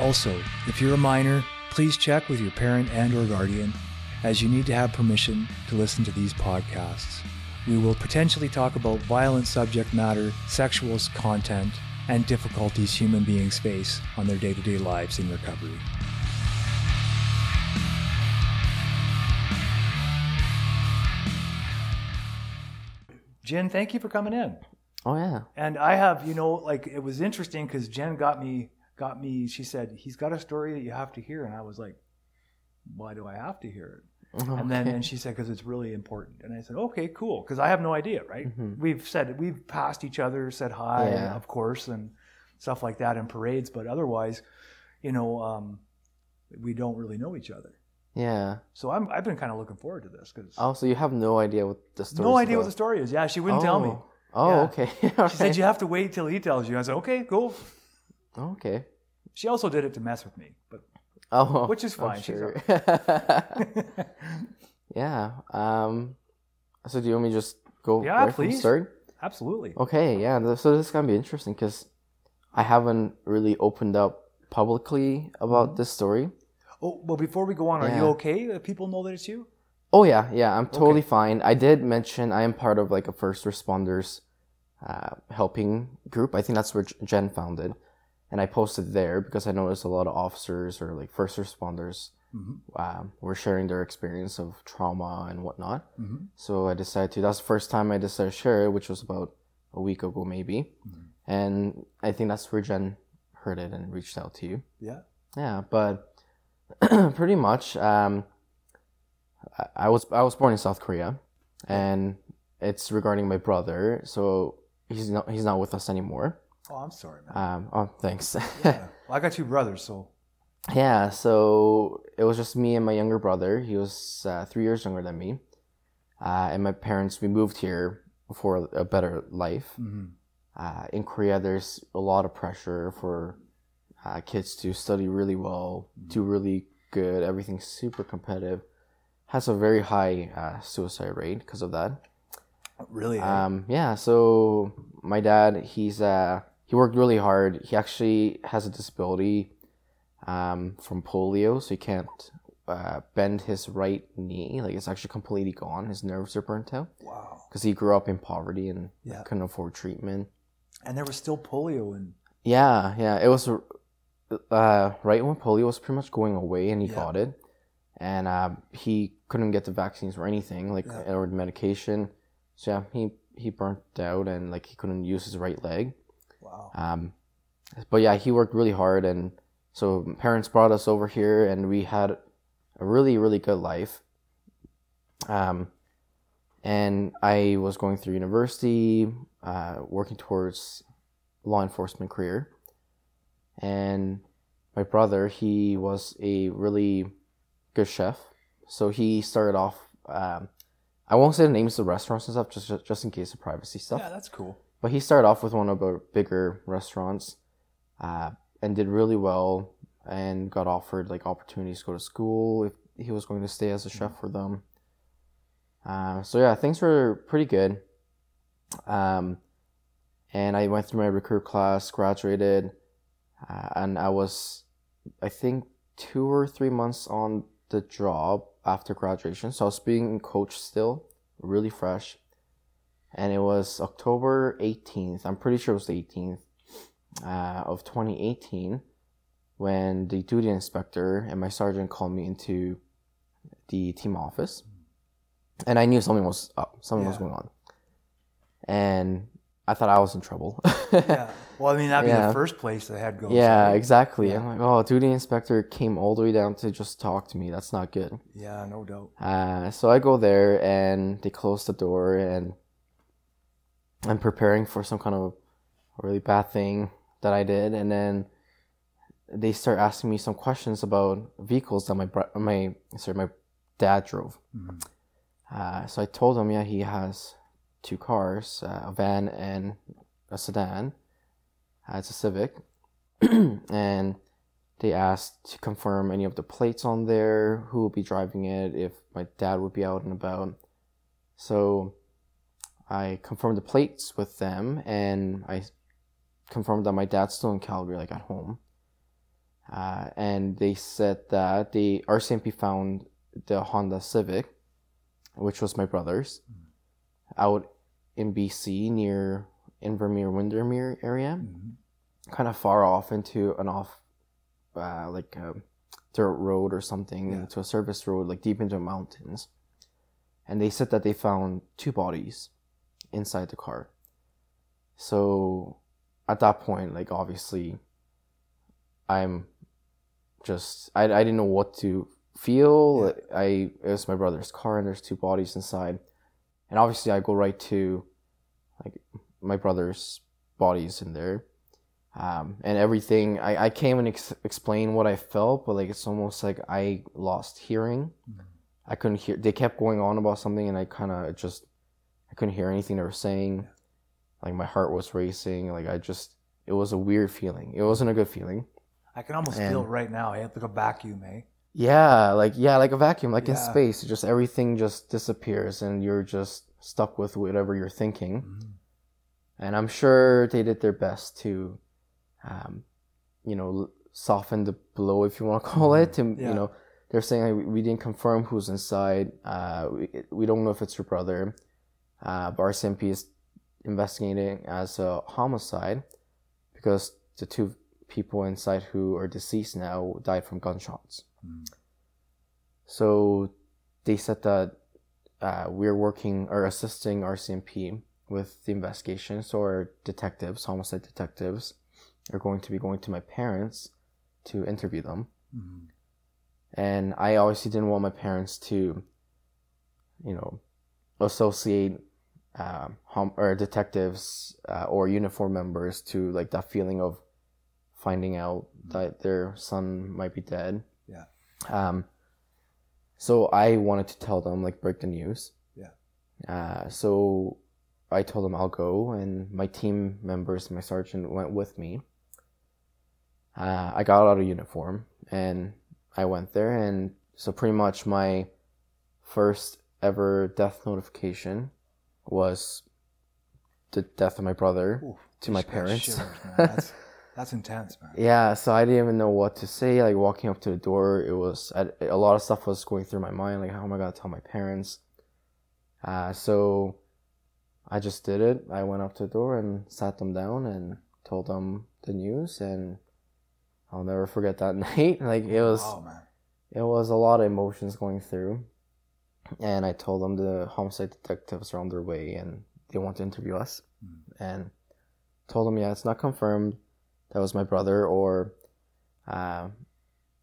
Also, if you're a minor, please check with your parent and or guardian as you need to have permission to listen to these podcasts. We will potentially talk about violent subject matter, sexual content, and difficulties human beings face on their day-to-day lives in recovery. Jen, thank you for coming in. Oh yeah. And I have, you know, like it was interesting because Jen got me, got me. She said he's got a story that you have to hear, and I was like, why do I have to hear it? And then and she said because it's really important, and I said okay, cool, because I have no idea, right? We've said we've passed each other, said hi, Yeah. of course, and stuff like that in parades, but otherwise, you know, um, we don't really know each other. yeah. So I'm, I've been kind of looking forward to this because Oh, so you have no idea what the story. no idea what the story is. Yeah, she wouldn't tell me. Oh, Yeah. okay. She said you have to wait till he tells you. I said okay, cool. Okay. She also did it to mess with me, but Oh, Which is fine, sure. yeah. Um. So do you want me to just go Yeah, right please. start? absolutely. Okay. Yeah. So this is gonna be interesting because I haven't really opened up publicly about Mm-hmm. this story. Oh, well, before we go on, are you okay? That people know that it's you? Oh yeah, yeah, I'm totally fine. I did mention I am part of like a first responders uh, helping group. I think that's where Jen found it, and I posted there because I noticed a lot of officers or like first responders um, were sharing their experience of trauma and whatnot. So I decided to. That's the first time I decided to share it, which was about a week ago maybe, and I think that's where Jen heard it and reached out to you. Yeah. Yeah, but pretty much, um, I- I was I was born in South Korea, and it's regarding my brother. So he's not he's not with us anymore. Oh, I'm sorry, man. Um, oh, thanks. yeah. Well, I got two brothers, so yeah, so it was just me and my younger brother. He was uh, three years younger than me, uh, and my parents. We moved here for a better life. Uh, in Korea, there's a lot of pressure for uh, kids to study really well, do really good. Everything's super competitive. Has a very high uh, suicide rate because of that. really, eh? Um, yeah, so my dad, he's uh, he worked really hard. He actually has a disability um, from polio, so he can't uh, bend his right knee. Like it's actually completely gone. His nerves are burnt out wow. because he grew up in poverty and Yeah. couldn't afford treatment. And there was still polio, and Yeah, yeah. It was uh, right when polio was pretty much going away, and he Yeah. got it, and uh, he couldn't get the vaccines or anything, like Yeah. or medication. So yeah, he he burnt out, and like he couldn't use his right leg. Wow. Um, but yeah, he worked really hard, and so parents brought us over here, and we had a really really good life. Um, and I was going through university, uh, working towards law enforcement career, and my brother he was a really good chef, so he started off. Um, I won't say the names of the restaurants and stuff, just just in case of privacy stuff. Yeah, that's cool. But he started off with one of our bigger restaurants, uh, and did really well, and got offered like opportunities to go to school if he was going to stay as a chef for them. Uh, so yeah, things were pretty good. Um, and I went through my recruit class, graduated, uh, and I was, I think, two or three months on the job after graduation. So I was being coached still, really fresh and it was October 18th. I'm pretty sure it was the 18th uh, of 2018 when the duty inspector and my sergeant called me into the team office, and I knew something was up, something was going on, and I thought I was in trouble. yeah. Well, I mean, that'd be Yeah. the first place the head goes. Yeah, right? exactly. Yeah. I'm like, oh, duty inspector came all the way down to just talk to me. That's not good. Yeah, no doubt. Uh, so I go there and they close the door and I'm preparing for some kind of really bad thing that I did, and then they start asking me some questions about vehicles that my bro- my sorry my dad drove. Mhm. Uh, so I told them, yeah, he has two cars, uh, a van and a sedan. Uh, it's a Civic, and they asked to confirm any of the plates on there, who will be driving it, if my dad would be out and about. So I confirmed the plates with them, and I confirmed that my dad's still in Calgary, like at home. Uh, and they said that the RCMP found the Honda Civic, which was my brother's, out in BC near Invermere Windermere area, Mhm. kind of far off into an off, uh, like a dirt road or something, Yeah. into a service road, like deep into mountains. And they said that they found two bodies inside the car. So at that point, like obviously, I'm just I, I didn't know what to feel. I it was my brother's car and there's two bodies inside, and obviously I go right to like my brother's bodies in there, um, and everything. I I can't even ex- explain what I felt, but like it's almost like I lost hearing. Mhm. I couldn't hear. They kept going on about something, and I kind of just I couldn't hear anything they were saying. Like my heart was racing. Like I just it was a weird feeling. It wasn't a good feeling. I can almost And- feel it right now. I have like a vacuum, eh? Yeah, like yeah, like a vacuum, like in space, just everything just disappears and you're just stuck with whatever you're thinking. Mhm. And I'm sure they did their best to, um, you know, soften the blow, if you want to call it. To Mm-hmm. Yeah. you know, they're saying like, we- we didn't confirm who's inside. Uh, we, we don't know if it's your brother. Uh, but RCMP is investigating as a homicide because the two people inside who are deceased now died from gunshots. Mhm. So they said that uh, we're working or assisting RCMP with the investigation. So our detectives, homicide detectives, are going to be going to my parents to interview them. Mhm. And I obviously didn't want my parents to, you know, associate um, hom- or detectives uh, or uniform members to like that feeling of finding out that their son might be dead. Yeah. Um. So I wanted to tell them like break the news. Yeah. Uh. So I told them I'll go, and my team members, my sergeant, went with me. Uh, I got out of uniform and I went there, and so pretty much my first ever death notification was the death of my brother Oof, to my parents. shivers. That's, that's intense, man. Yeah, so I didn't even know what to say. Like walking up to the door, it was I, a lot of stuff was going through my mind. Like, how am I gonna tell my parents? Uh, so I just did it. I went up to the door and sat them down and told them the news, and I'll never forget that night. Like it was, Wow, it was a lot of emotions going through. And I told them the homicide detectives are on their way and they want to interview us. Hmm. And told them, yeah, it's not confirmed. That was my brother, or uh,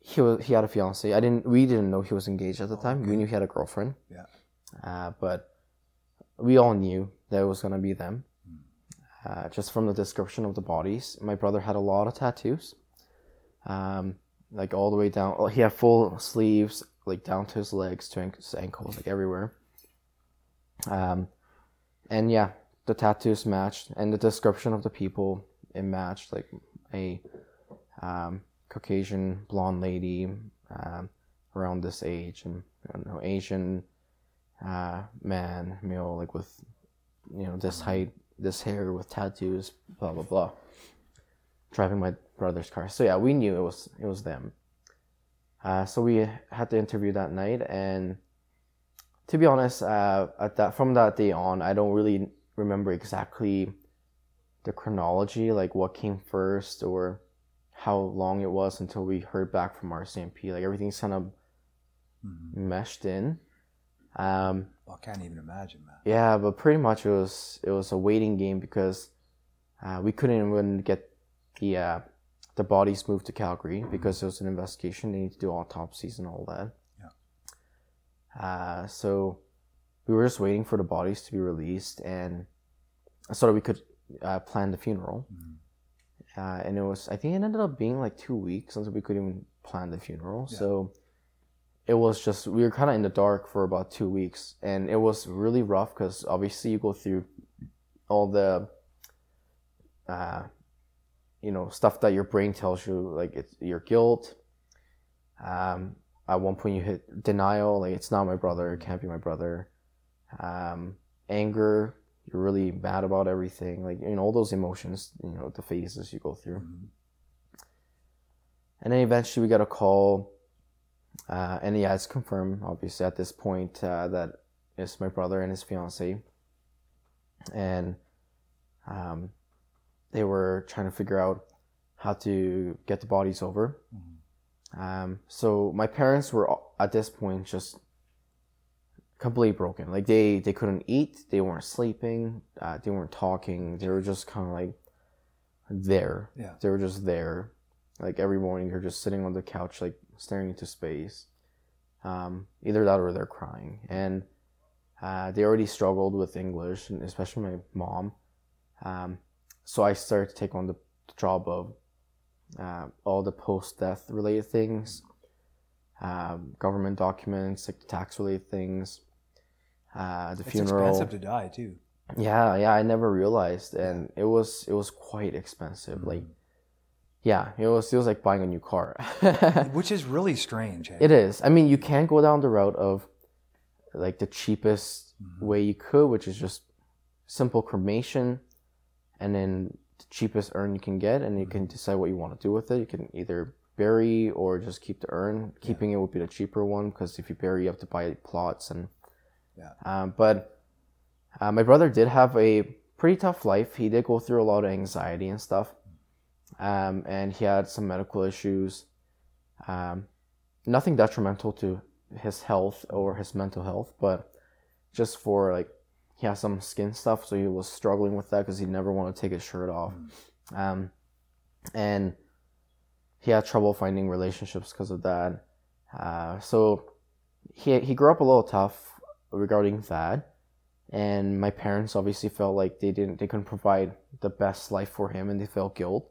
he was he had a fiance. I didn't. We didn't know he was engaged at the Oh, time. okay. We knew he had a girlfriend. Yeah. Uh, but we all knew that it was gonna be them. Hmm. Uh, just from the description of the bodies, my brother had a lot of tattoos. Um, like all the way down. oh, He had full sleeves, like down to his legs, to his ankles, like everywhere. Um, and yeah, the tattoos matched, and the description of the people it matched, like a um, Caucasian blonde lady um, around this age, and don't know Asian uh, man, male, like with you know this height, this hair, with tattoos, blah blah blah, driving my brother's car. So yeah, we knew it was it was them. Uh, so we had the interview that night, and to be honest, uh, at that from that day on, I don't really remember exactly the chronology, like what came first or how long it was until we heard back from RCMP. Like everything's kind of Mhm. meshed in. Um, Well, I can't even imagine, man. yeah, but pretty much it was it was a waiting game because uh, we couldn't even get the uh, the bodies moved to Calgary because it was an investigation. They need to do autopsies and all that. Yeah. Uh, so we were just waiting for the bodies to be released and so that we could uh, plan the funeral. Mhm. Uh, and it was I think it ended up being like two weeks until we could even plan the funeral. Yeah. So it was just we were kind of in the dark for about two weeks, and it was really rough because obviously you go through all the, uh, you know, stuff that your brain tells you like it's your guilt. Um, at one point you hit denial, like it's not my brother, it can't be my brother. Um, anger, you're really mad about everything, like you know all those emotions, you know the phases you go through. Mhm. And then eventually we got a call, uh, and yeah, it's confirmed, obviously, at this point, uh, that it's my brother and his fiance. And um, they were trying to figure out how to get the bodies over. Mhm. Um, so my parents were at this point just completely broken. Like they, they couldn't eat, they weren't sleeping, uh, they weren't talking. They were just kind of like there. Yeah. They were just there. Like every morning, they're just sitting on the couch, like staring into space. Um, either that or they're crying. And uh, they already struggled with English, and especially my mom. Um, so I started to take on the job of uh, all the post-death related things, um, government documents, like the tax-related things, uh, the It's funeral. It's expensive to die too. Yeah, yeah, I never realized, and it was it was quite expensive. Like, yeah, it was it was like buying a new car. Which is really strange. hey? it is. I mean, you can't go down the route of like the cheapest way you could, which is just simple cremation, and then the cheapest urn you can get, and you can decide what you want to do with it. You can either bury or just keep the urn. Keeping it would be the cheaper one because if you bury, you have to buy plots and. Yeah. Um, but uh, my brother did have a pretty tough life. He did go through a lot of anxiety and stuff, um, and he had some medical issues. Um, nothing detrimental to his health or his mental health, but just for like he has some skin stuff, so he was struggling with that because he never wanted to take his shirt off, um, and he had trouble finding relationships because of that. Uh, so he he grew up a little tough regarding that, and my parents obviously felt like they didn't they couldn't provide the best life for him, and they felt guilt,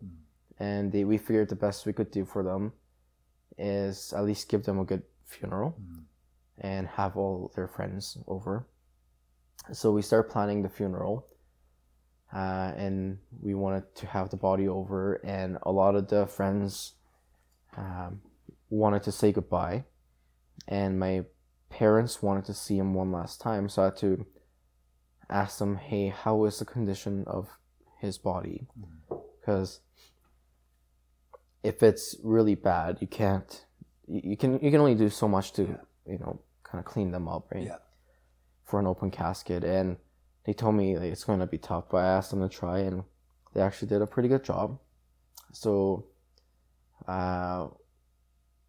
and they, we figured the best we could do for them is at least give them a good funeral Mhm. and have all their friends over. So we started planning the funeral, uh, and we wanted to have the body over, and a lot of the friends um, wanted to say goodbye, and my parents wanted to see him one last time, so I had to ask them, "Hey, how is the condition of his body?" Because if it's really bad, you can't. You can you can only do so much to you know kind of clean them up, right? Yeah. For an open casket, and they told me like, it's going to be tough, but I asked them to try, and they actually did a pretty good job. So, uh,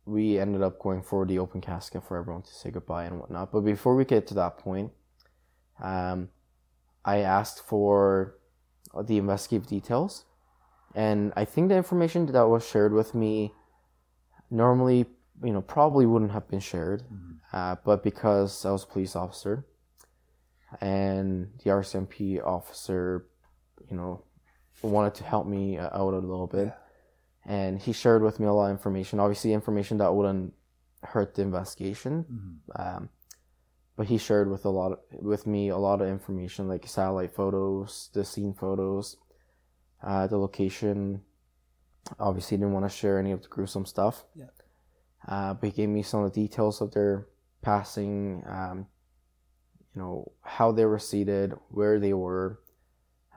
we ended up going for the open casket for everyone to say goodbye and whatnot. But before we get to that point, um, I asked for the investigative details, and I think the information that was shared with me normally, you know, probably wouldn't have been shared, uh, but because I was a police officer, and the RCMP officer, you know, wanted to help me uh, out a little bit, and he shared with me a lot of information. Obviously, information that wouldn't hurt the investigation, Mhm. um, but he shared with a lot of, with me a lot of information like satellite photos, the scene photos, uh, the location. Obviously, didn't want to share any of the gruesome stuff. Yeah. Uh, but he gave me some of the details of their passing. Um, you know how they were seated, where they were.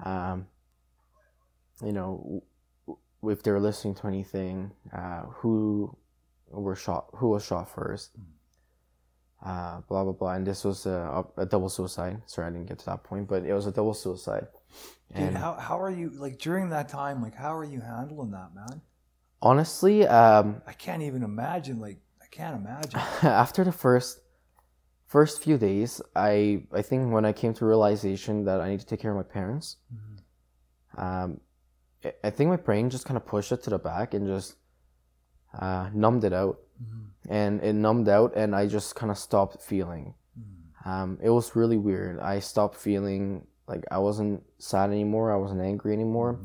Um, you know, w- if they were listening to anything, uh, who were shot, who was shot first uh, blah blah blah. And this was a, a double suicide. Sorry, I didn't get to that point, but it was a double suicide. Dude, And how, how are you like during that time? Like, how are you handling that, man? honestly, um, I can't even imagine. Like, I can't imagine. after the first first few days, I I think when I came to realization that I need to take care of my parents, um, I- think my brain just kind of pushed it to the back and just uh, numbed it out, and it numbed out, and I just kind of stopped feeling. Um, it was really weird. I stopped feeling like I wasn't sad anymore. I wasn't angry anymore.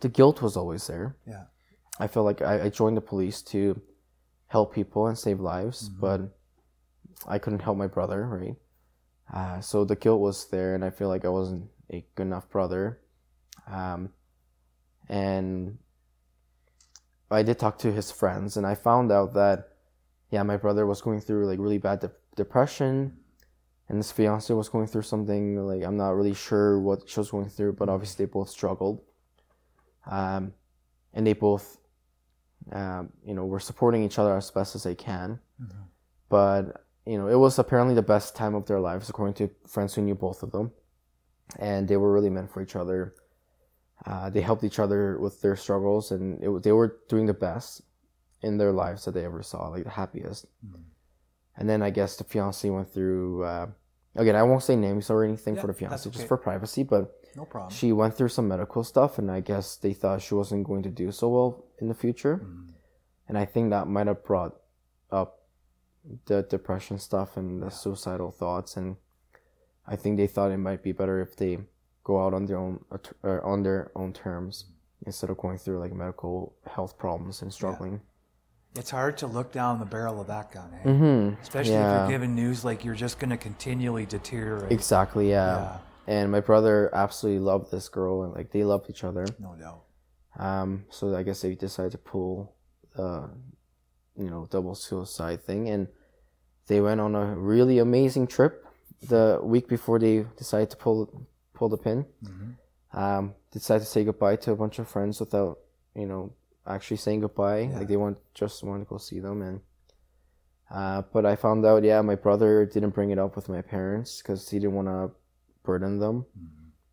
The guilt was always there. Yeah. I felt like I, I joined the police to help people and save lives, but I couldn't help my brother, right? Uh, so the guilt was there, and I feel like I wasn't a good enough brother. Um, and I did talk to his friends, and I found out that, yeah, my brother was going through like really bad de- depression, and his fiance was going through something like I'm not really sure what she was going through, but obviously they both struggled. Um, and they both, um, you know, were supporting each other as best as they can. But you know, it was apparently the best time of their lives, according to friends who knew both of them, and they were really meant for each other. Uh, they helped each other with their struggles, and it, they were doing the best in their lives that they ever saw, like the happiest. And then I guess the fiance went through. Uh, again, I won't say names or anything Yeah, for the fiance, okay. just for privacy. But No problem. she went through some medical stuff, and I guess they thought she wasn't going to do so well in the future. Mm-hmm. And I think that might have brought up the depression stuff and the suicidal thoughts. And I think they thought it might be better if they go out on their own at- or on their own terms instead of going through like medical health problems and struggling. It's hard to look down the barrel of that gun, eh? Mm-hmm. Especially yeah. if you're given news like you're just going to continually deteriorate. Exactly. Yeah. Yeah. And my brother absolutely loved this girl, and like they loved each other. No doubt. Um, so I guess they decided to pull, uh, you know, double suicide thing, and they went on a really amazing trip the week before they decided to pull pull the pin. Um, decided to say goodbye to a bunch of friends without, you know, actually saying goodbye. Yeah. Like they want just wanted to go see them, and uh, but I found out, yeah, my brother didn't bring it up with my parents because he didn't want to burden them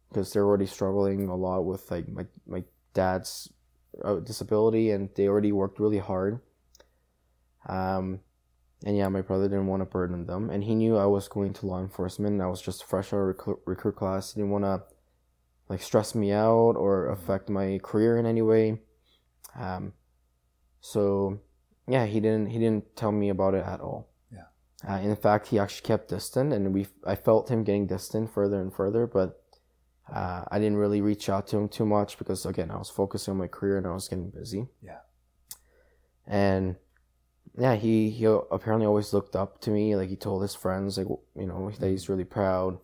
because they're already struggling a lot with like my my dad's uh, disability and they already worked really hard. Um, and yeah, my brother didn't want to burden them, and he knew I was going to law enforcement. And I was just fresh out of recruit, recruit class. He didn't want to like stress me out or affect my career in any way. Um, so yeah, he didn't he didn't tell me about it at all. Yeah. Uh, in fact, he actually kept distant, and we I felt him getting distant further and further, but uh, I didn't really reach out to him too much because again, I was focusing on my career and I was getting busy. Yeah. And yeah, he he apparently always looked up to me. Like he told his friends, like you know, that he's really proud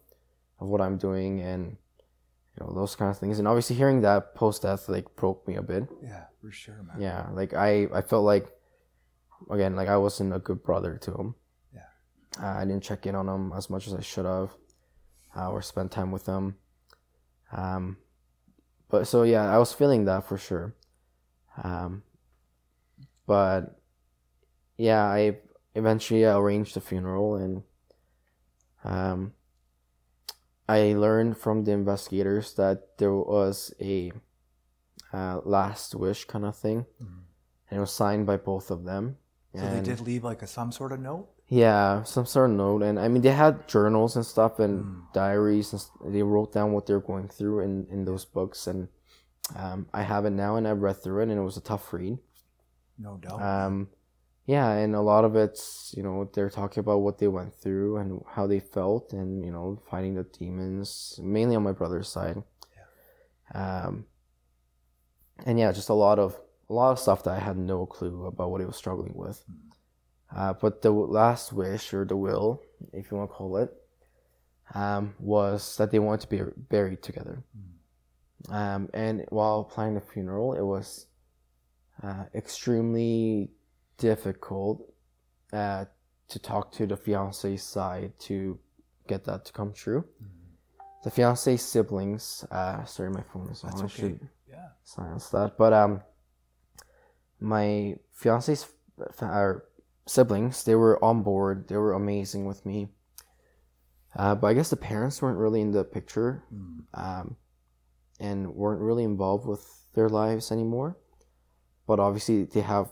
of what I'm doing and you know those kind of things. And obviously, hearing that post death like broke me a bit. Yeah, for sure, man. Yeah, like I I felt like again like I wasn't a good brother to him. Yeah. Uh, I didn't check in on him as much as I should have, uh, or spend time with him. Um, but so yeah, I was feeling that for sure. Um, but yeah, I eventually arranged the funeral and um, I learned from the investigators that there was a uh, last wish kind of thing, and it was signed by both of them. So they did leave like a some sort of note. yeah, some sort of note, and I mean they had journals and stuff and diaries, and they wrote down what they're going through in in those books, and um, I have it now, and I've read through it, and it was a tough read. No doubt. Um, yeah, and a lot of it's you know they're talking about what they went through and how they felt, and you know fighting the demons, mainly on my brother's side. Um, and yeah, just a lot of a lot of stuff that I had no clue about what he was struggling with. Uh, but the last wish or the will, if you want to call it, um, was that they wanted to be buried together. Um, and while planning the funeral, it was uh, extremely difficult uh, to talk to the fiance's side to get that to come true. The fiance's siblings, uh, sorry, my phone is on. That's I okay. should Yeah. silence that. But um, my fiance's or siblings, they were on board. They were amazing with me. Uh, but I guess the parents weren't really in the picture, um, and weren't really involved with their lives anymore. But obviously, they have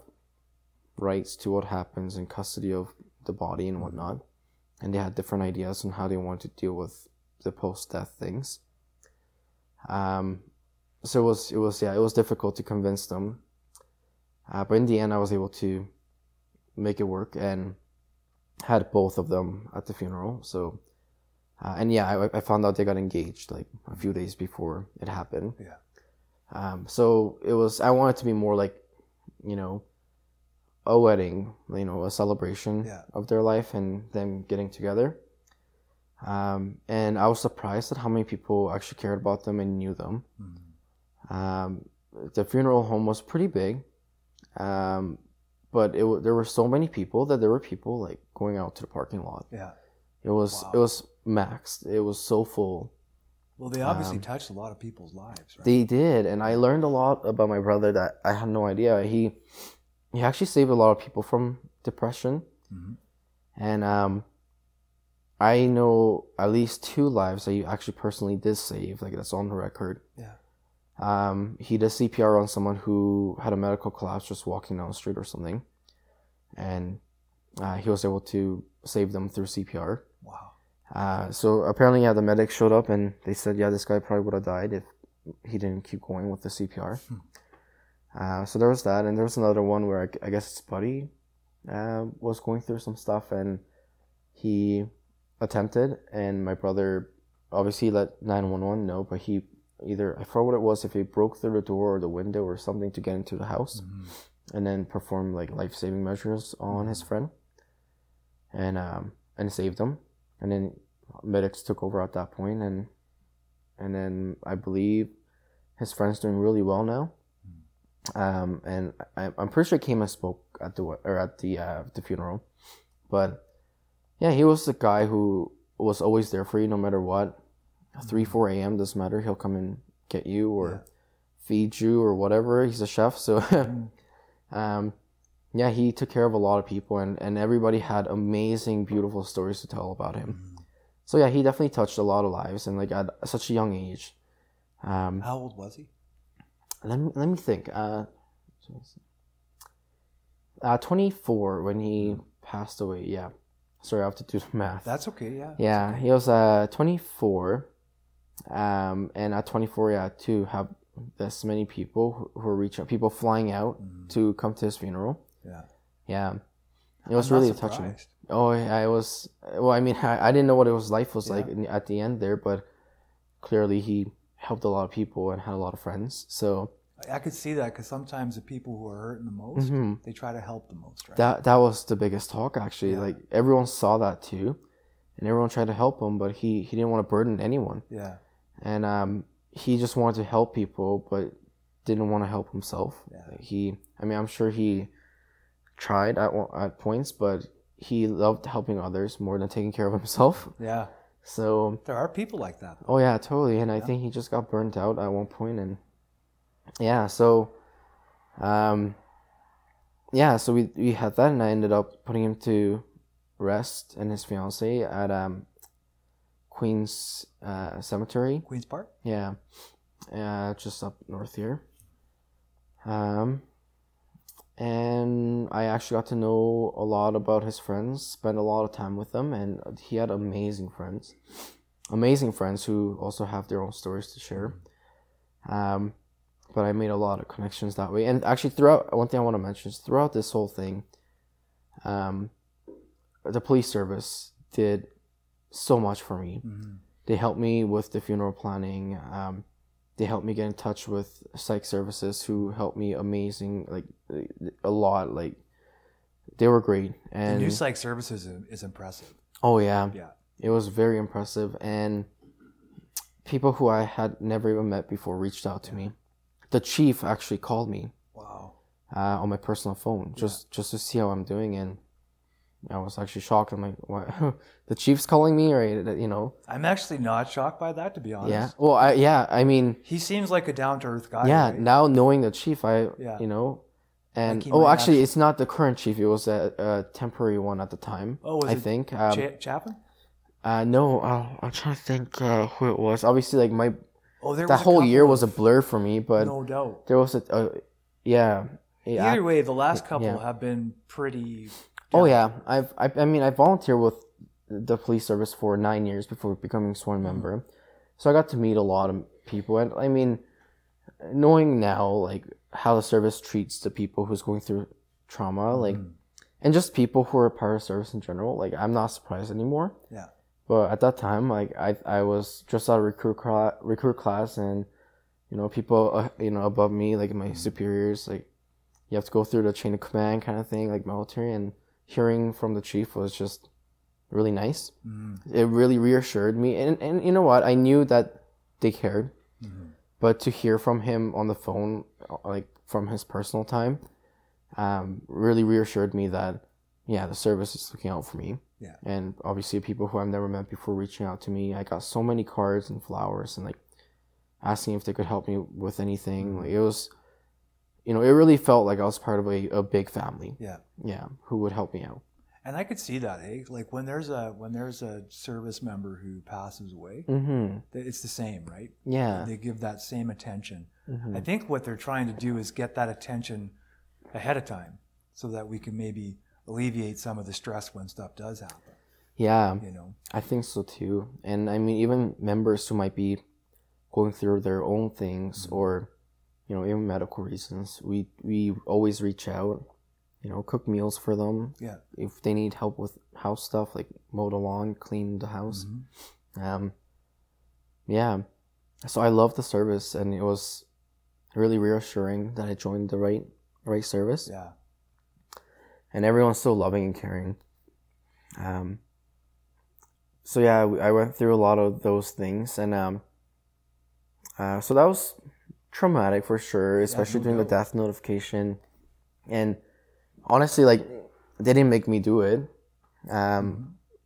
rights to what happens in custody of the body and whatnot, and they had different ideas on how they wanted to deal with the post-death things. Um, so it was it was yeah it was difficult to convince them, uh, but in the end I was able to make it work and had both of them at the funeral. So. Uh, and yeah, I, I found out they got engaged like a few days before it happened. Yeah. Um, so it was. I wanted to be more like, you know, a wedding. You know, a celebration Yeah. of their life and them getting together. Um, and I was surprised at how many people actually cared about them and knew them. Mhm. Um, the funeral home was pretty big, um, but it there were so many people that there were people like going out to the parking lot. Yeah. It was Wow. it was maxed. It was so full. Well, they obviously Um, touched a lot of people's lives, right? They did, and I learned a lot about my brother that I had no idea. He he actually saved a lot of people from depression, Mhm. and um, I know at least two lives that he actually personally did save. Like that's on the record. Yeah. Um, he did CPR on someone who had a medical collapse just walking down the street or something, and uh, he was able to save them through CPR. Wow. Uh, so apparently, yeah, the medics showed up and they said, yeah, this guy probably would have died if he didn't keep going with the CPR. Uh, so there was that, and there was another one where I guess his buddy uh, was going through some stuff, and he attempted, and my brother obviously let nine one one know, but he either I forgot what it was if he broke through the door or the window or something to get into the house, Mhm. and then performed like life saving measures on his friend, and um and saved him, and then medics took over at that point, and and then I believe his friend's doing really well now. Um, and I, I'm pretty sure he came and spoke at the or at the uh, the funeral, but yeah, he was the guy who was always there for you no matter what. Three four a.m. doesn't matter. He'll come and get you or feed you or whatever. He's a chef, so um, yeah, he took care of a lot of people, and and everybody had amazing, beautiful stories to tell about him. Mhm. So yeah, he definitely touched a lot of lives, and like at such a young age. Um, How old was he? Let me let me think. Uh, uh, twenty four when he passed away. Yeah, sorry, I have to do the math. That's okay. Yeah. yeah, he was uh twenty four, um, and at twenty four, yeah, to have this many people who, were reaching, people flying out Mhm. to come to his funeral. Yeah. Yeah, it was I'm really touching. Oh, yeah, I was. Well, I mean, I, I didn't know what his life was like Yeah. in, at the end there, but clearly he helped a lot of people and had a lot of friends. So I- could see that because sometimes the people who are hurting the most, Mhm. they try to help the most, right? that that was the biggest talk actually. Yeah. Like everyone saw that too, and everyone tried to help him, but he he didn't want to burden anyone, yeah. and um, he just wanted to help people, but didn't want to help himself. Yeah. He, I mean, I'm sure he tried at at points, but he loved helping others more than taking care of himself. Yeah. So There are people like that. though. Oh yeah, totally. And I think he just got burnt out at one point, and yeah, so, um, yeah, so we we had that, and I ended up putting him to rest and his fiance at um, Queens uh, Cemetery. Queen's Park? Yeah, uh, just up north here. Um, and I actually got to know a lot about his friends, spent a lot of time with them, and he had amazing friends, amazing friends who also have their own stories to share. Um, but I made a lot of connections that way, and actually throughout one thing I want to mention is throughout this whole thing, um, the police service did so much for me Mm-hmm. they helped me with the funeral planning um, they helped me get in touch with psych services who helped me amazing like a lot like they were great The and new psych services is, is impressive. oh yeah Yeah. it was very impressive and people who i had never even met before reached out to me the chief actually called me Wow. uh, on my personal phone just just to see how i'm doing and i was actually shocked i'm like what the chief's calling me or you know I'm actually not shocked by that, to be honest. yeah well I, yeah i mean He seems like a down to earth guy. yeah right? now knowing the chief i Yeah. you know and oh actually actually- it's not the current chief it was a, a temporary one at the time Oh, was i it think um, Cha- Chapman? uh no uh, i'm trying to think uh, who it was obviously like my Oh, there that whole year of- was a blur for me but no doubt. there was a, Yeah, Either way, the last couple Yeah. have been pretty. Oh yeah, I've I, I mean I volunteered with the police service for nine years before becoming sworn member, so I got to meet a lot of people, and I mean, knowing now like how the service treats the people who's going through trauma, like, Mhm. and just people who are part of service in general, like I'm not surprised anymore. Yeah. But at that time, like I I was just out of recruit cla- recruit class, and you know people uh, you know above me, like my superiors, like you have to go through the chain of command kind of thing, like military, and hearing from the chief was just really nice. Mhm. It really reassured me, and and you know what, I knew that they cared, Mhm. but to hear from him on the phone, like from his personal time, um, really reassured me that yeah, the service is looking out for me. Yeah. And obviously, people who I've never met before reaching out to me. I got so many cards and flowers and like asking if they could help me with anything. Like it was, you know, it really felt like I was part of a, a big family. Yeah. Yeah, who would help me out. And I could see that, eh? Like when there's a when there's a service member who passes away, Mm-hmm. it's the same, right? Yeah. They give that same attention. Mhm. I think what they're trying to do is get that attention ahead of time, so that we can maybe alleviate some of the stress when stuff does happen. Yeah, You know. I think so too. And I mean, even members who might be going through their own things Mhm. or, you know, even medical reasons, we we always reach out. You know, cook meals for them. Yeah. If they need help with house stuff, like mow the lawn, clean the house. Mhm. Um, yeah. So I love the service, and it was really reassuring that I joined the right right service Yeah. and everyone's so loving and caring. Um, so yeah, I I went through a lot of those things, and um, uh, so that was traumatic for sure, especially no during the death notification. And honestly, like they didn't make me do it. Um, Mm-hmm.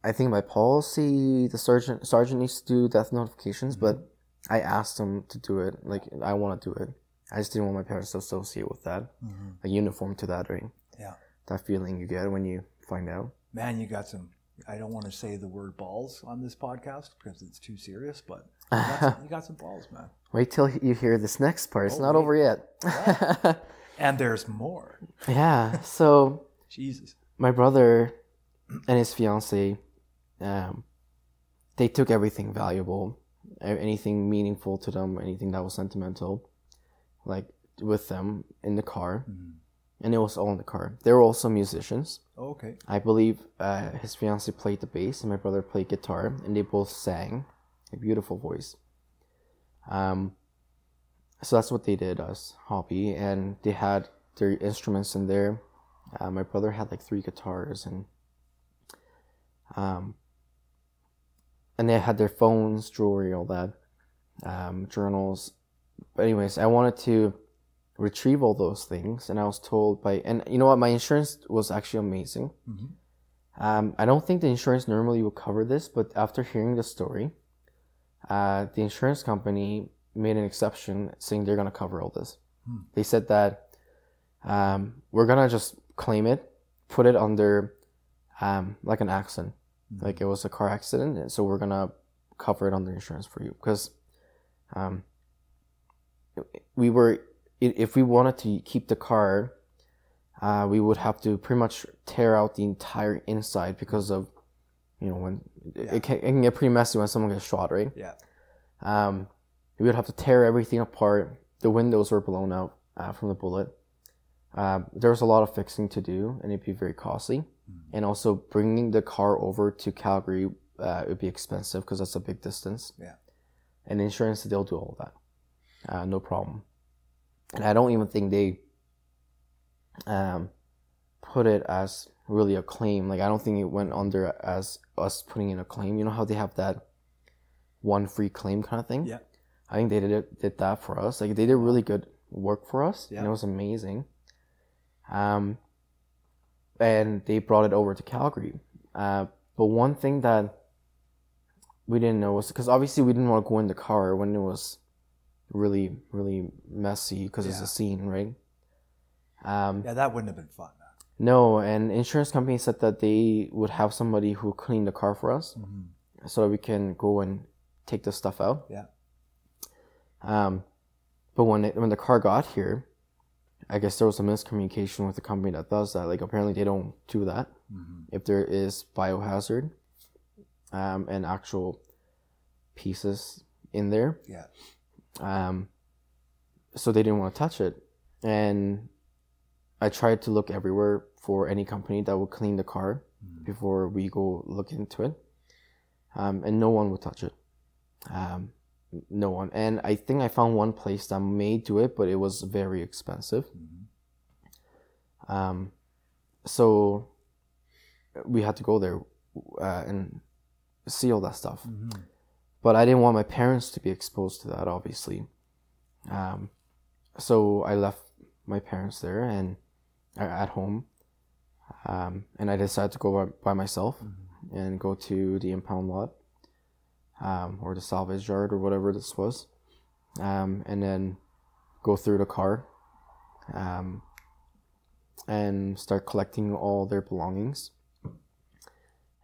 I think by policy, the sergeant sergeant needs to do death notifications, Mm-hmm. but I asked him to do it. Like I want to do it. I just didn't want my parents to associate with that, Mhm. a uniform to that, right? Yeah. that feeling you get when you find out. Man, you got some. I don't want to say the word balls on this podcast because it's too serious, but you got some, you got some balls, man. Wait till you hear this next part. It's Oh, not wait. over yet. And there's more. yeah. So Jesus. my brother and his fiance, um, they took everything valuable, anything meaningful to them, anything that was sentimental, like with them in the car, Mhm. And it was all in the car. They were also musicians. Oh, okay. I believe uh, his fiance played the bass and my brother played guitar, and they both sang. A beautiful voice. Um, so that's what they did as hobby, and they had their instruments in there. Uh, my brother had like three guitars, and um, and they had their phones, jewelry, all that, um, journals. But anyways, I wanted to retrieve all those things, and I was told by, and you know what, my insurance was actually amazing. Mhm. Um, I don't think the insurance normally would cover this, but after hearing the story, uh, the insurance company made an exception, saying they're gonna cover all this. Hmm. They said that um, we're gonna just claim it, put it under um, like an accident, Mm-hmm. like it was a car accident, and so we're gonna cover it under insurance for you because um, we were if we wanted to keep the car, uh, we would have to pretty much tear out the entire inside because of you know when it- Yeah. it, can, it can get pretty messy when someone gets shot, right? Yeah. Um, we would have to tear everything apart. The windows were blown out uh, from the bullet. Um, there was a lot of fixing to do, and it'd be very costly. And also bringing the car over to Calgary uh, would be expensive because that's a big distance. Yeah. And insurance, they'll do all that, uh, no problem. And I don't even think they um, put it as really a claim. Like I don't think it went under as us putting in a claim. You know how they have that one free claim kind of thing. Yeah. I think they did it, did that for us. Like they did really good work for us, and Yeah. it was amazing. Um, and they brought it over to Calgary. Uh, but one thing that we didn't know was because obviously we didn't want to go in the car when it was really really messy because it's a scene, right? Um, Yeah, that wouldn't have been fun. No, and insurance company said that they would have somebody who cleaned the car for us Mm-hmm. so that we can go and take the stuff out. Yeah. Um, but when it, when the car got here, I guess there was a miscommunication with the company that does that. Like apparently they don't do that. If there is biohazard, um, and actual pieces in there, Yeah. Um, so they didn't want to touch it. And I tried to look everywhere for any company that would clean the car before we go look into it, um, and no one would touch it. Um, no one. And I think I found one place that may do it, but it was very expensive. Um, so we had to go there uh, and see all that stuff. But I didn't want my parents to be exposed to that, obviously. Um, so I left my parents there and uh, at home, um, and I decided to go by, by myself and go to the impound lot, um, or the salvage yard or whatever this was, um, and then go through the car, um, and start collecting all their belongings.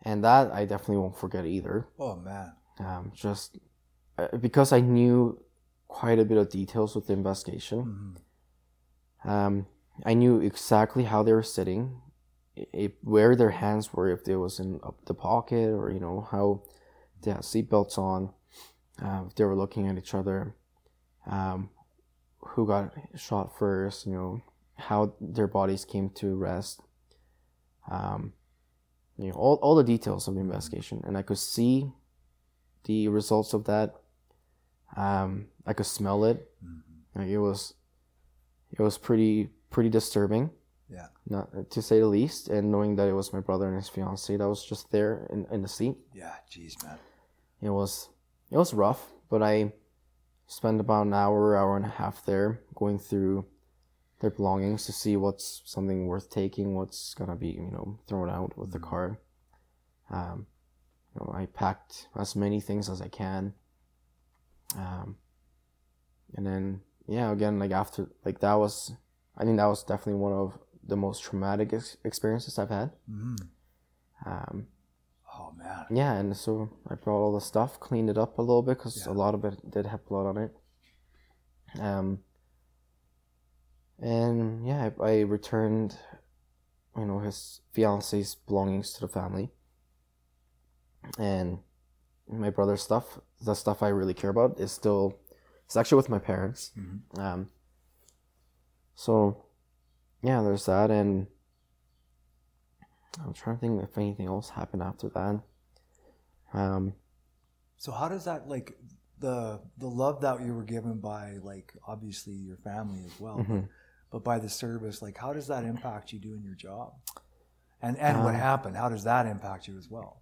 And that I definitely won't forget either Oh man. Um, just uh, because I knew quite a bit of details with the investigation. Um, I knew exactly how they were sitting, i i- where their hands were, if they was in up the pocket, or you know how they had seatbelts on, uh, if they were looking at each other, um, who got shot first, you know how their bodies came to rest. Um, you know all, all the details of the investigation, and I could see the results of that. Um, I could smell it. Like it was, it was pretty pretty disturbing, Yeah. not to say the least. And knowing that it was my brother and his fiance that was just there in, in the seat, Yeah. Jeez, man. it was it was rough. But I spent about an hour, hour and a half there going through their belongings to see what's something worth taking, what's gonna be you know thrown out with the car. Um, you know, I packed as many things as I can. Um, and then yeah, again, like after like that was, I think that was definitely one of the most traumatic ex- experiences I've had. Mhm. Um, Oh man. yeah, and so I brought all the stuff, cleaned it up a little bit because Yeah. a lot of it did have blood on it. Um, and yeah, I, I returned, you know, his fiance's belongings to the family, and my brother's stuff, the stuff I really care about, is still, it's actually with my parents. Mhm. Um, so, yeah, there's that, and I'm trying to think if anything else happened after that. Um, So how does that like the the love that you were given by like obviously your family as well, Mhm. but by the service, like how does that impact you doing your job? And and what Um, happened? How does that impact you as well?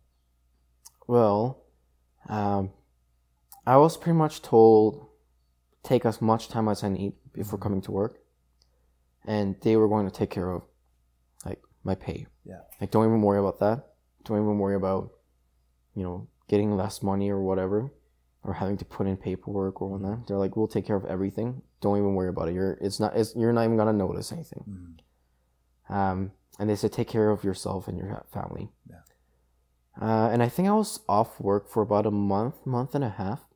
Well, um, I was pretty much told take as much time as I need before Mhm. coming to work, and they were going to take care of like my pay. Yeah. Like, don't even worry about that. Don't even worry about, you know, getting less money or whatever, or having to put in paperwork or whatnot. They're like, we'll take care of everything. Don't even worry about it. You're it's not it's, you're not even gonna notice anything. Mhm. Um, and they said take care of yourself and your family. Yeah. Uh, and I think I was off work for about a month, month and a half.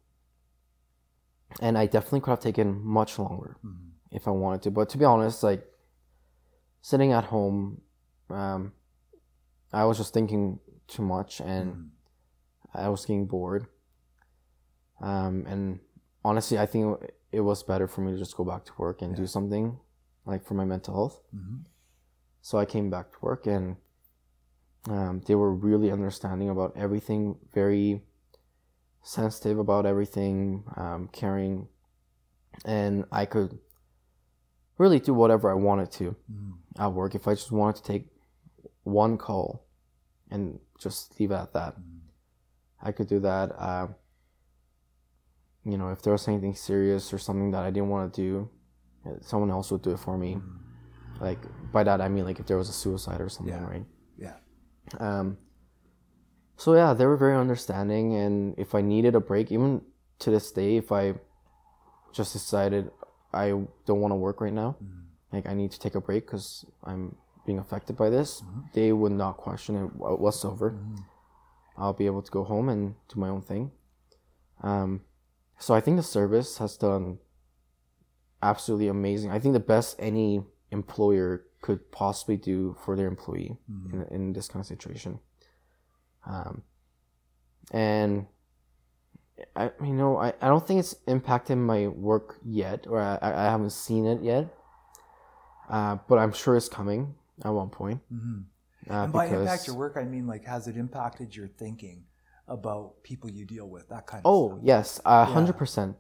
And I definitely could have taken much longer Mhm. if I wanted to. But to be honest, like sitting at home, um, I was just thinking too much and Mhm. I was getting bored. Um, and honestly, I think it was better for me to just go back to work and Yeah. do something like for my mental health. Mhm. So I came back to work and um, they were really understanding about everything, very sensitive about everything, um, caring. And I could really do whatever I wanted to Mhm. at work. If I just wanted to take one call and just leave it at that, Mhm. I could do that. Uh, you know, if there was anything serious or something that I didn't want to do, someone else would do it for me. Like by that I mean like if there was a suicide or something, Yeah. right? Um. So yeah, they were very understanding, and if I needed a break, even to this day, if I just decided I don't want to work right now, Mhm. like I need to take a break because I'm being affected by this, Mhm. they would not question it wha- whatsoever. Mhm. I'll be able to go home and do my own thing. Um, so I think the service has done absolutely amazing. I think the best any employer could possibly do for their employee Mhm. in, in this kind of situation. Um, and I, you know, I, I don't think it's impacted my work yet, or I, I haven't seen it yet. Uh, but I'm sure it's coming at one point. Mhm. Uh, and by because, impact your work, I mean like has it impacted your thinking about people you deal with, that kind of Oh stuff? yes, a hundred percent.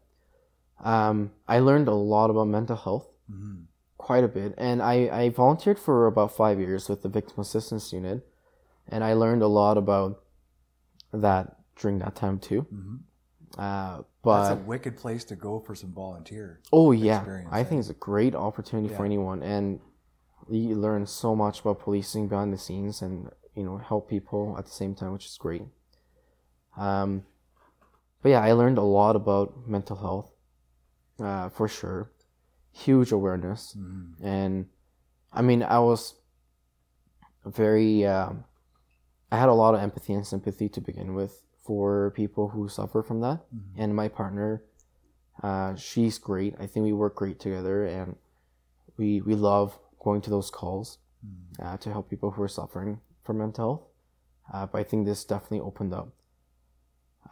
Um, I learned a lot about mental health, Mhm. Quite a bit, and I I volunteered for about five years with the victim assistance unit, and I learned a lot about that during that time too. Mhm. Uh, but That's a wicked place to go for some volunteer. oh yeah, experience, I eh? think it's a great opportunity for anyone, and you learn so much about policing behind the scenes, and you know help people at the same time, which is great. Um, but yeah, I learned a lot about mental health, uh, for sure. Huge awareness, Mhm. and I mean, I was very. Um, I had a lot of empathy and sympathy to begin with for people who suffer from that, Mhm. and my partner, uh, she's great. I think we work great together, and we we love going to those calls Mhm. uh, to help people who are suffering from mental health. Uh, but I think this definitely opened up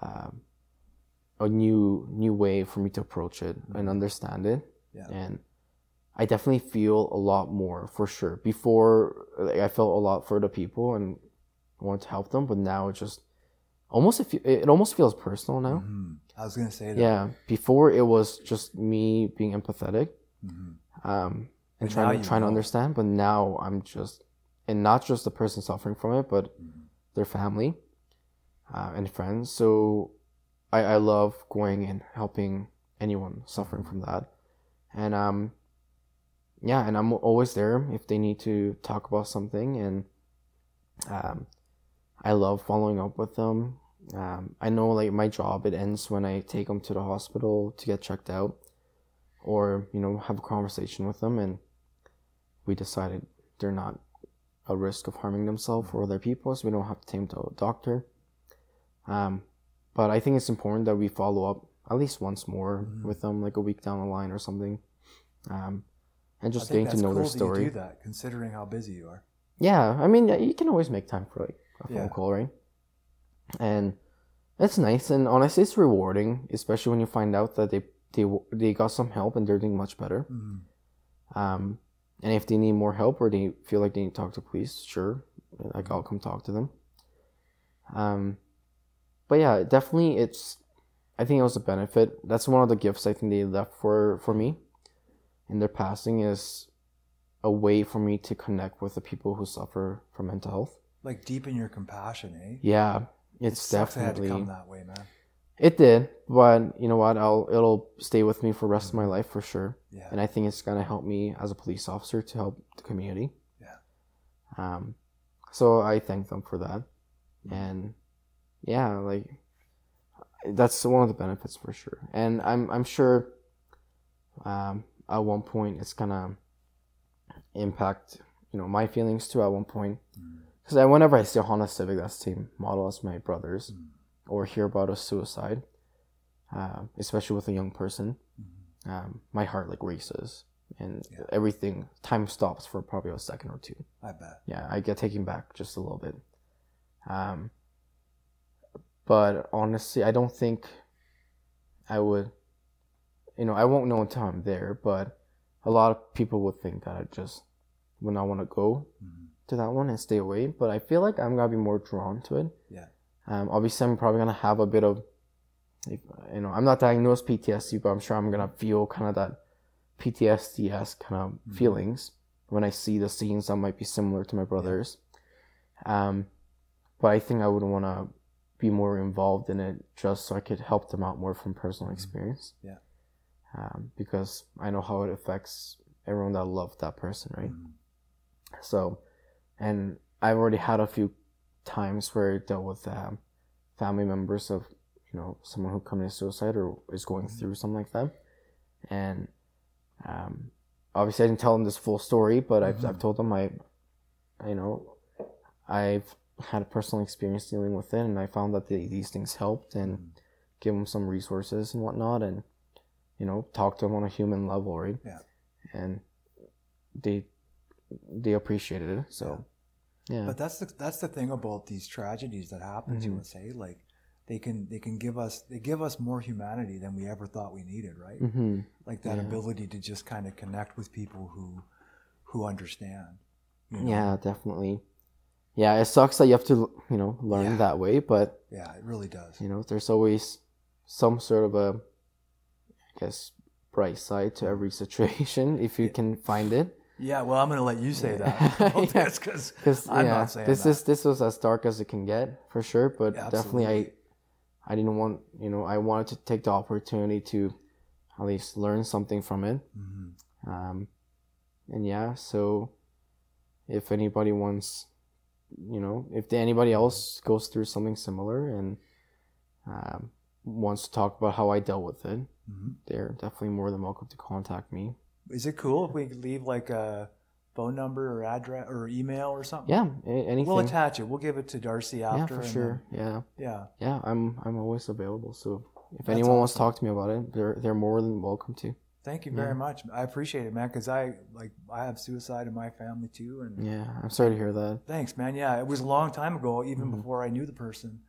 um, a new new way for me to approach it and understand it. Yeah. And I definitely feel a lot more for sure. Before, like, I felt a lot for the people and wanted to help them, but now it just almost it, it almost feels personal now. Mhm. I was gonna say that. Yeah. Before it was just me being empathetic Mhm. um, and trying to trying to understand. But now I'm just, and not just the person suffering from it, but Mhm. their family uh, and friends. So I, I love going and helping anyone suffering from that, and um, yeah, and I'm always there if they need to talk about something, and um, I love following up with them. Um, I know like my job it ends when I take them to the hospital to get checked out, or you know have a conversation with them, and we decided they're not a risk of harming themselves or other people, so we don't have to take them to a doctor. Um, but I think it's important that we follow up at least once more Mhm. with them, like a week down the line or something, um, and just getting to that's know their cool that story. You do that, considering how busy you are. Yeah, I mean, you can always make time for like a phone Yeah. call, right? And it's nice, and honestly, it's rewarding, especially when you find out that they they they got some help and they're doing much better. Mhm. Um, and if they need more help or they feel like they need to talk to police, sure, like I'll come talk to them. Um, but yeah, definitely, it's. I think it was a benefit. That's one of the gifts I think they left for for me, in their passing is a way for me to connect with the people who suffer from mental health. Like deepen your compassion, eh? Yeah, it's it sucks it had to definitely come that way, man. it did, but you know what? I'll it'll stay with me for the rest of my life for sure. Yeah. and I think it's gonna help me as a police officer to help the community. Yeah. Um, so I thank them for that, and yeah, like that's one of the benefits for sure. And I'm I'm sure, um, at one point it's gonna impact you know my feelings too. At one point, Mm. because I, whenever I see a Honda Civic that's the same model as my brother's, Mm. or hear about a suicide, uh, especially with a young person, Mhm. um, my heart like races and Yeah. everything time stops for probably a second or two I bet. yeah i get taken back just a little bit um but honestly i don't think i would you know i won't know until i'm there but a lot of people would think that i just would not want to go Mhm. to that one and stay away but i feel like i'm gonna be more drawn to it Yeah. um obviously i'm probably gonna have a bit of you know i'm not diagnosed ptsd but i'm sure i'm gonna feel kind of that ptsd esque kind of Mhm. feelings when i see the scenes that might be similar to my brother's um but i think i would want to be more involved in it just so i could help them out more from personal Mhm. experience Yeah. um, because i know how it affects everyone that loved that person right Mhm. so, and I've already had a few times where I dealt with um, family members of, you know, someone who committed suicide or is going Mhm. through something like that. And um, obviously, I didn't tell them this full story, but I've, I've Mhm. told them I, you know, I've had a personal experience dealing with it, and I found that the, these things helped and Mhm. give them some resources and whatnot, and you know, talk to them on a human level, right? Yeah. And they they appreciated it. So yeah, But that's the that's the thing about these tragedies that happen Mhm. to us, hey? Like they can they can give us they give us more humanity than we ever thought we needed, right? hmm Like that Yeah. ability to just kind of connect with people who who understand. you know? yeah, definitely. Yeah, it sucks that you have to you know learn Yeah. that way, but Yeah, it really does. you know there's always some sort of a I guess bright side to every situation if you can find it. Yeah, well, I'm going to let you say that Yeah. Yeah. because I'm yeah, not saying this that. is this was as dark as it can get for sure. But definitely, I I didn't want you know I wanted to take the opportunity to at least learn something from it. Mhm. Um, and yeah, so if anybody wants, you know, if anybody else goes through something similar and um, wants to talk about how I dealt with it, Mhm. they're definitely more than welcome to contact me. Is it cool if we leave like a phone number or address or email or something? Yeah, anything. We'll attach it. We'll give it to Darcy after. yeah, for sure. Yeah. then- yeah. yeah i'm i'm always available so if That's anyone wants to talk to me about it they're they're more than welcome to Thank you very Yeah. much. I appreciate it, man. Because I like I have suicide in my family too, and yeah i'm sorry to hear that thanks, man. Yeah, it was a long time ago, even Mhm. before I knew the person.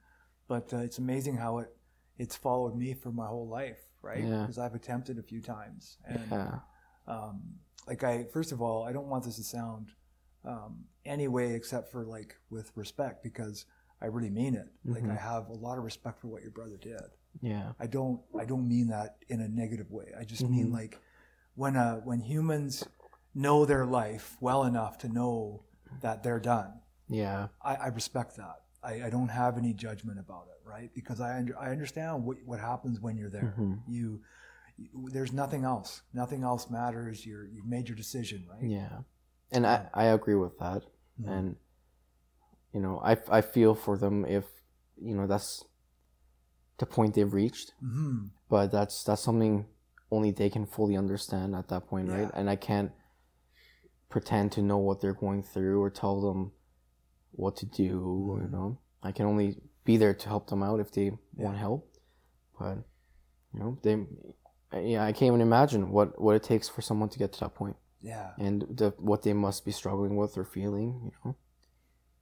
But uh, it's amazing how it it's followed me for my whole life, right? Yeah. Because I've attempted a few times, and yeah um, like I first of all, I don't want this to sound um, any way except for like with respect because I really mean it. Like Mhm. I have a lot of respect for what your brother did. Yeah I don't I don't mean that in a negative way. I just mean Mhm. like when uh when humans know their life well enough to know that they're done. yeah I, I respect that. I, I don't have any judgment about it, right? Because I under, I understand what what happens when you're there. Mhm. You, you there's nothing else. Nothing else matters. You're you've made your decision, right? yeah and i i agree with that Mhm. and you know i i feel for them if you know that's the point they've reached. Hmm but that's that's something only they can fully understand at that point right? And i can't pretend to know what they're going through or tell them what to do you Mhm. know? I can only be there to help them out if they want help. But you know they yeah i can't even imagine what what it takes for someone to get to that point. Yeah. and the what they must be struggling with or feeling you know?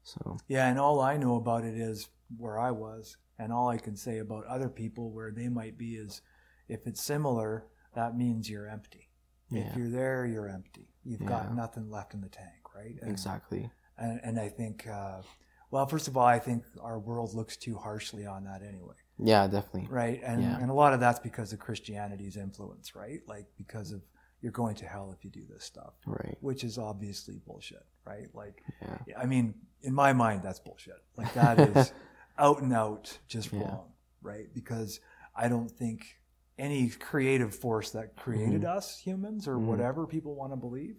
So Yeah, and all I know about it is where I was, and all I can say about other people where they might be is if it's similar, that means you're empty. Yeah. If you're there, you're empty. You've got nothing left in the tank, right? And, exactly And, and I think, uh, well, first of all, I think our world looks too harshly on that anyway, yeah definitely right? And Yeah. and a lot of that's because of Christianity's influence, right? Like because of you're going to hell if you do this stuff, right which is obviously bullshit, right? Like yeah I mean, in my mind, that's bullshit. Like that is out and out just Yeah. wrong, right? Because I don't think any creative force that created us humans or Mhm. whatever people want to believe,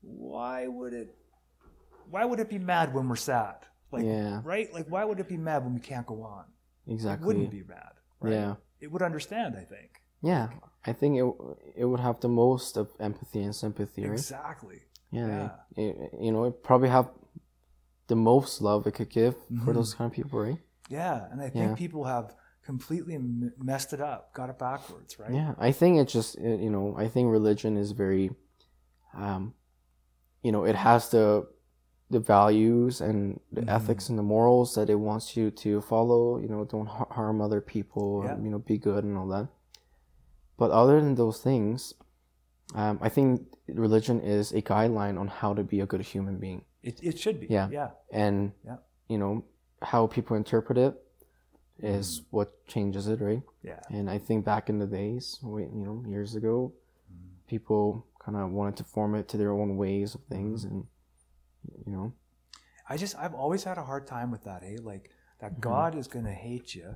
why would it? Why would it be mad when we're sad? Like, Yeah. right? Like, why would it be mad when we can't go on? exactly It wouldn't be mad, right? yeah It would understand, I think. Yeah, I think it it would have the most of empathy and sympathy, right? Exactly. Yeah, yeah. It, you know, it probably have the most love it could give for Mhm. those kind of people, right? Yeah, and I think Yeah. people have completely m- messed it up, got it backwards, right? Yeah, I think it just it, you know I think religion is very, um, you know, it has the the values and the Mhm. ethics and the morals that it wants you to follow. You know, don't har- harm other people. Yeah. You know, be good and all that. But other than those things, um, I think religion is a guideline on how to be a good human being. It, it should be. Yeah. Yeah. and Yeah. you know how people interpret it is Mm-hmm. what changes it right Yeah. and i think back in the days you know years ago people kind of wanted to form it to their own ways of things Mm-hmm. and you know I just I've always had a hard time with that, eh? Like that Mhm. God is gonna hate you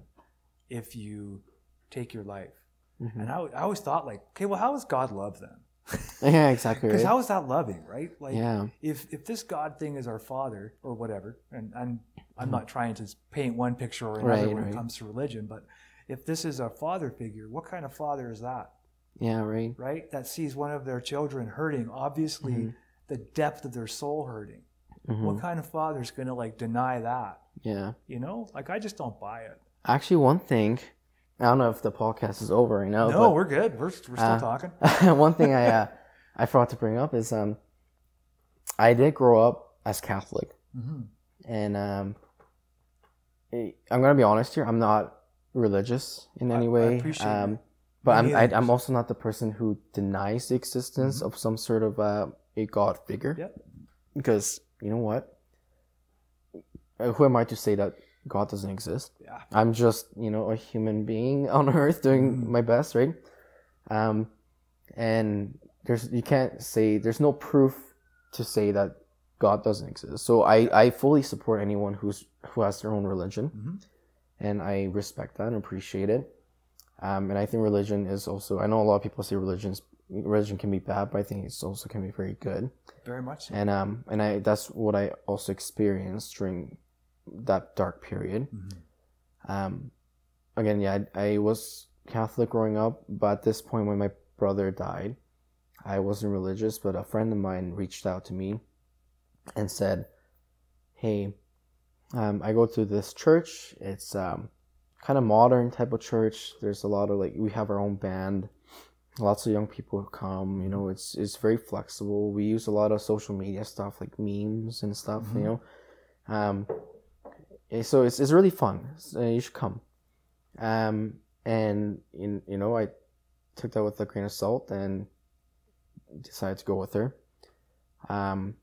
if you take your life. Mhm. And I, I always thought like, okay, well, how is God love then? yeah exactly Because right how is that loving, right? Like, yeah if if this God thing is our Father or whatever, and and I'm not trying to paint one picture or another Mm-hmm. Right, when right. it comes to religion, but if this is a father figure, what kind of father is that, yeah right right? That sees one of their children hurting, obviously Mhm. the depth of their soul hurting. Mhm. What kind of father is going to like deny that? yeah You know, like I just don't buy it. actually one thing i don't know if the podcast is over right now no, but we're good. We're, we're still uh, talking. one thing I uh, I forgot to bring up is um I did grow up as Catholic, Mm-hmm. and um, I'm gonna be honest here. I'm not religious in any I way. appreciate um, but I'm I, neither. I'm also not the person who denies the existence Mhm. of some sort of uh, a God figure. Yep. Because you know what? Uh, Who am I to say that God doesn't exist? Yeah. I'm just, you know, a human being on earth doing Mhm. my best, right? Um, and there's you can't say there's no proof to say that God doesn't exist. So I I fully support anyone who's who has their own religion, Mhm. and I respect that and appreciate it. Um, and I think religion is also. I know a lot of people say religions religion can be bad, but I think it's also can be very good Very much so. and um and I that's what I also experienced during that dark period. Mhm. Um, again, yeah, I, I was Catholic growing up, but at this point when my brother died, I wasn't religious, but a friend of mine reached out to me and said, "Hey, um, I go to this church. It's um kind of modern type of church. There's a lot of like we have our own band." Lots of young people come, you know, it's it's very flexible. We use a lot of social media stuff like memes and stuff, Mhm. you know. Um, eh, so it's, it's really fun. So you should come. Um, and in, you know, I took that with a grain of salt and decided to go with her. Um,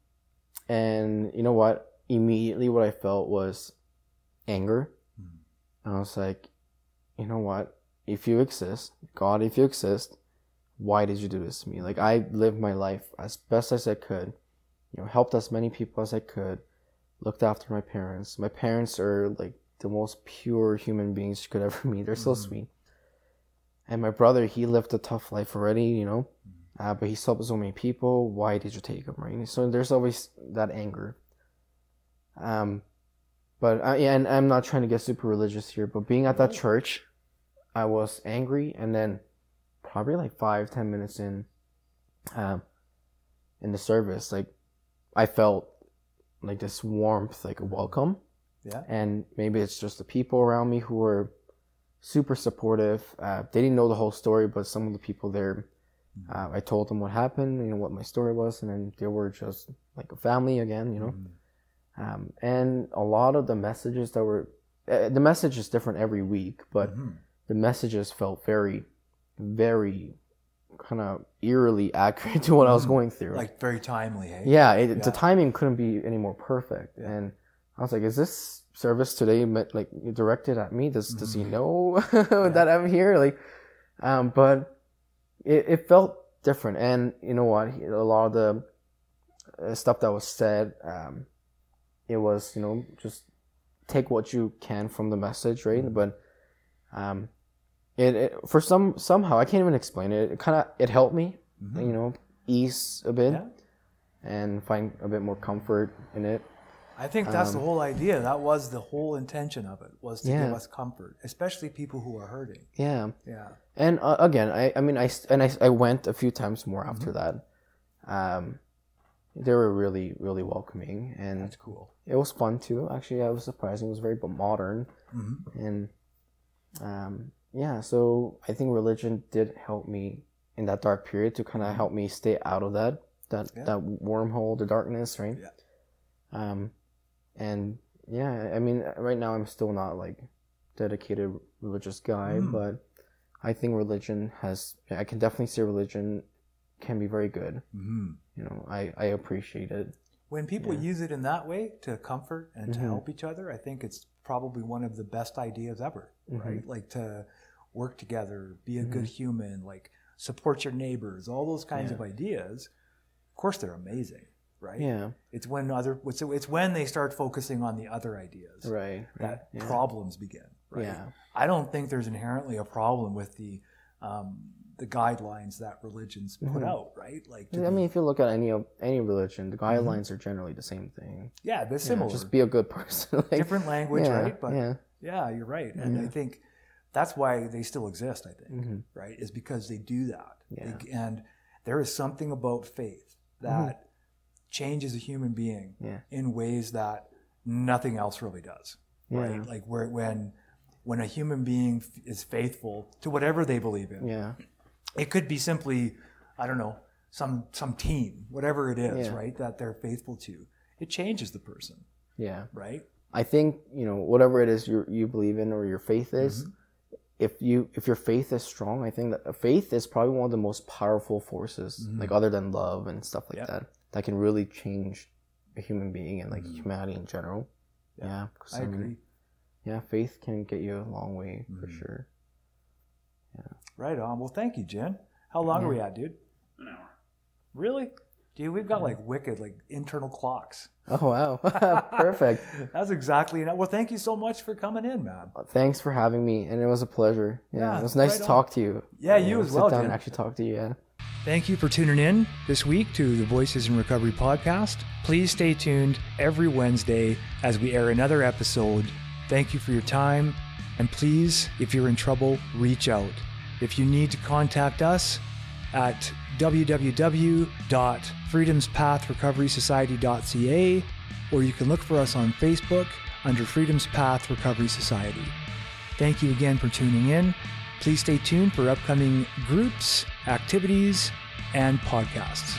and you know what? Immediately, what I felt was anger. Mhm. And I was like, you know what? If you exist, God, if you exist, why did you do this to me? Like I lived my life as best as I could, you know, helped as many people as I could, looked after my parents. My parents are like the most pure human beings you could ever meet. They're so Mhm. sweet. And my brother, he lived a tough life already, you know, uh, but he's helped so many people. Why did you take him, right? So there's always that anger. Um, but I, yeah, and I'm not trying to get super religious here, but being at that church, I was angry, and then probably like five, ten minutes in, um, in the service, like I felt like this warmth, like a welcome, Yeah. and maybe it's just the people around me who were super supportive. Uh, they didn't know the whole story, but some of the people there, uh, I told them what happened, you know, what my story was, and then they were just like a family again, you know. Mhm. Um, and a lot of the messages that were, uh, the message is different every week, but Mhm. the messages felt very, very kind of eerily accurate to what I was Mhm. going through. Like very timely, hey? yeah, it, Yeah. the timing couldn't be any more perfect. Yeah. And I was like, is this service today meant, like directed at me? Does does he Mhm. know that I'm here? Like, um, but it, it felt different. And you know what? A lot of the uh, stuff that was said, um, it was you know just take what you can from the message, right? Mhm. But um, it, it for some somehow I can't even explain it. It kind of it helped me, Mhm. you know, ease a bit Yeah. and find a bit more comfort in it. I think that's the Um, whole idea. That was the whole intention of it was to Yeah. give us comfort, especially people who are hurting. Yeah, Yeah. and uh, again, I I mean I and I, I went a few times more Mm-hmm. after that. Um, they were really really welcoming, and That's cool. it was fun too. Actually, I was surprised. It was very modern, hmm and um, yeah. So I think religion did help me in that dark period to kind of help me stay out of that that Mm-hmm. Yeah. that wormhole, the darkness, right? Yeah. Um, and yeah, I mean, right now I'm still not like dedicated religious guy, Mm. but I think religion has. I can definitely say religion can be very good. hmm You know, I I appreciate it. When people Yeah. use it in that way to comfort and to Mhm. help each other, I think it's probably one of the best ideas ever, Mhm. right? Like to work together, be a good Mm-hmm. human, like support your neighbors, all those kinds Yeah. of ideas. Of course, they're amazing, right? Yeah. It's when other it's, it's when they start focusing on the other ideas Right. that yeah. problems begin. Right? Yeah. I don't think there's inherently a problem with the um, the guidelines that religions put Mhm. out, right? Like, I mean, if you look at any any religion, the guidelines are generally the same thing. yeah, they're You know, similar. just be a good person. like, different language, yeah, right? But yeah. yeah, you're right, and I think that's why they still exist. I think, Mhm. right, is because they do that, Yeah. They- and there is something about faith that changes a human being Mm-hmm. Yeah. in ways that nothing else really does, Yeah. right? Like where when when a human being is faithful to whatever they believe in, Yeah. it could be simply, I don't know, some some team, whatever it is, Yeah. right? That they're faithful to. It changes the person, Yeah. right? I think you know whatever it is you you believe in or your faith is. Mm-hmm. If you if your faith is strong, I think that faith is probably one of the most powerful forces, like other than love and stuff like Mm-hmm. That, that can really change a human being and like humanity in general. Yeah, Mm-hmm. I um, agree. Yeah, faith can get you a long way for Mm-hmm. sure. Right on. Well, thank you, Jen. How long are we at, dude? An hour. Really? Dude, we've got like wicked, like internal clocks. Oh wow, perfect. That's exactly enough. Well, thank you so much for coming in, man. Thanks for having me, and it was a pleasure. Yeah, Yeah, it was nice right to on. talk to you. Yeah, you as sit well, down Jen. and actually talk to you. Yeah. Thank you for tuning in this week to the Voices in Recovery podcast. Please stay tuned every Wednesday as we air another episode. Thank you for your time. And please, if you're in trouble, reach out. If you need to contact us at www.freedomspathrecoverysociety.ca or you can look for us on Facebook under Freedom's Path Recovery Society. Thank you again for tuning in. Please stay tuned for upcoming groups, activities, and podcasts.